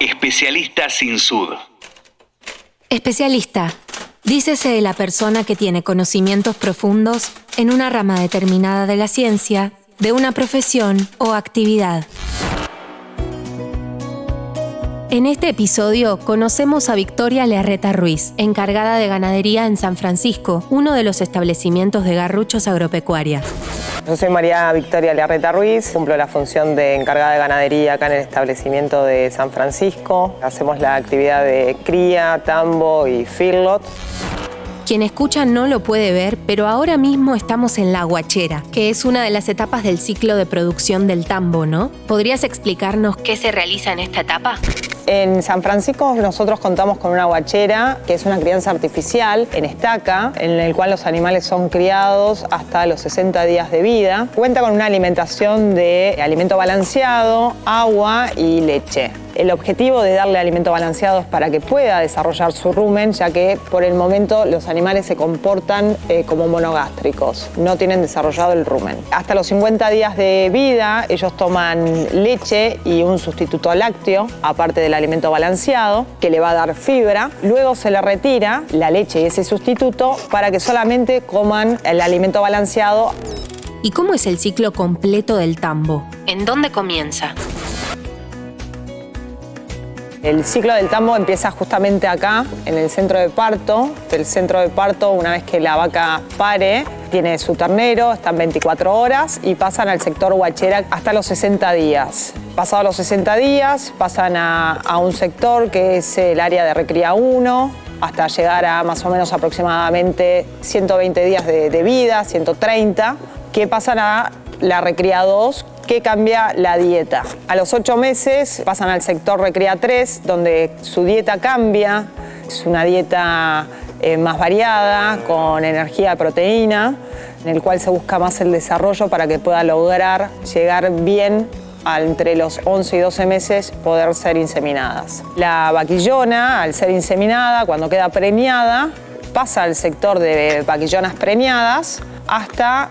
Especialista sin sud. Especialista. Dícese de la persona que tiene conocimientos profundos en una rama determinada de la ciencia, de una profesión o actividad. En este episodio conocemos a Victoria Learreta Ruiz, encargada de ganadería en San Francisco, uno de los establecimientos de garruchos agropecuaria. Yo soy María Victoria Learreta Ruiz, cumplo la función de encargada de ganadería acá en el establecimiento de San Francisco. Hacemos la actividad de cría, tambo y feedlot. Quien escucha no lo puede ver, pero ahora mismo estamos en la guachera, que es una de las etapas del ciclo de producción del tambo, ¿no? ¿Podrías explicarnos qué se realiza en esta etapa? En San Francisco nosotros contamos con una guachera, que es una crianza artificial en estaca, en el cual los animales son criados hasta los 60 días de vida. Cuenta con una alimentación de alimento balanceado, agua y leche. El objetivo de darle alimento balanceado es para que pueda desarrollar su rumen, ya que por el momento los animales se comportan eh, como monogástricos, no tienen desarrollado el rumen. Hasta los 50 días de vida ellos toman leche y un sustituto lácteo, aparte del alimento balanceado, que le va a dar fibra. Luego se le retira la leche y ese sustituto para que solamente coman el alimento balanceado. ¿Y cómo es el ciclo completo del tambo? ¿En dónde comienza? El ciclo del tambo empieza justamente acá, en el centro de parto. El centro de parto, una vez que la vaca pare, tiene su ternero, están 24 horas y pasan al sector huachera hasta los 60 días. Pasados los 60 días, pasan a, un sector que es el área de recría 1, hasta llegar a más o menos aproximadamente 120 días de, de vida, 130, que pasan a la recría 2, que cambia la dieta. A los ocho meses pasan al sector Recrea 3, donde su dieta cambia, es una dieta eh, más variada, con energía de proteína, en el cual se busca más el desarrollo para que pueda lograr llegar bien entre los 11 y 12 meses poder ser inseminadas. La vaquillona, al ser inseminada, cuando queda preñada, pasa al sector de vaquillonas preñadas, hasta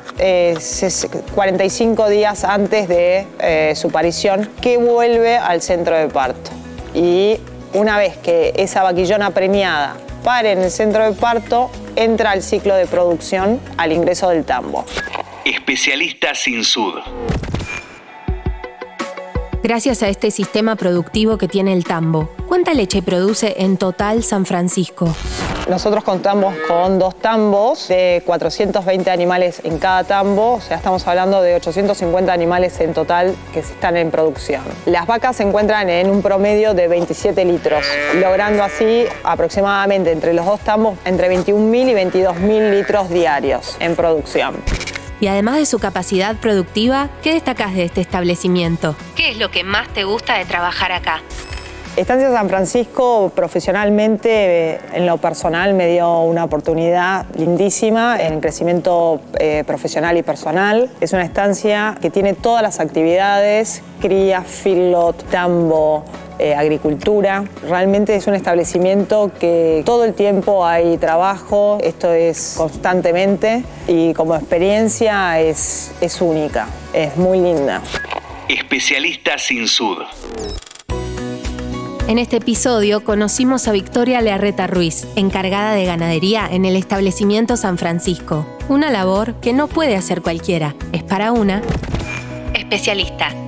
45 eh, días antes de eh, su aparición, que vuelve al centro de parto. Y una vez que esa vaquillona preñada pare en el centro de parto, entra al ciclo de producción al ingreso del tambo. Especialista sin sud. Gracias a este sistema productivo que tiene el tambo, ¿cuánta leche produce en total San Francisco? Nosotros contamos con dos tambos de 420 animales en cada tambo, o sea, estamos hablando de 850 animales en total que están en producción. Las vacas se encuentran en un promedio de 27 litros, logrando así aproximadamente entre los dos tambos entre 21.000 y 22.000 litros diarios en producción. Y además de su capacidad productiva, ¿qué destacas de este establecimiento? ¿Qué es lo que más te gusta de trabajar acá? Estancia San Francisco profesionalmente, en lo personal, me dio una oportunidad lindísima en crecimiento eh, profesional y personal. Es una estancia que tiene todas las actividades, cría, filot, tambo, eh, agricultura. Realmente es un establecimiento que todo el tiempo hay trabajo, esto es constantemente y como experiencia es, es única, es muy linda. Especialista sin sud. En este episodio conocimos a Victoria Learreta Ruiz, encargada de ganadería en el establecimiento San Francisco. Una labor que no puede hacer cualquiera, es para una especialista.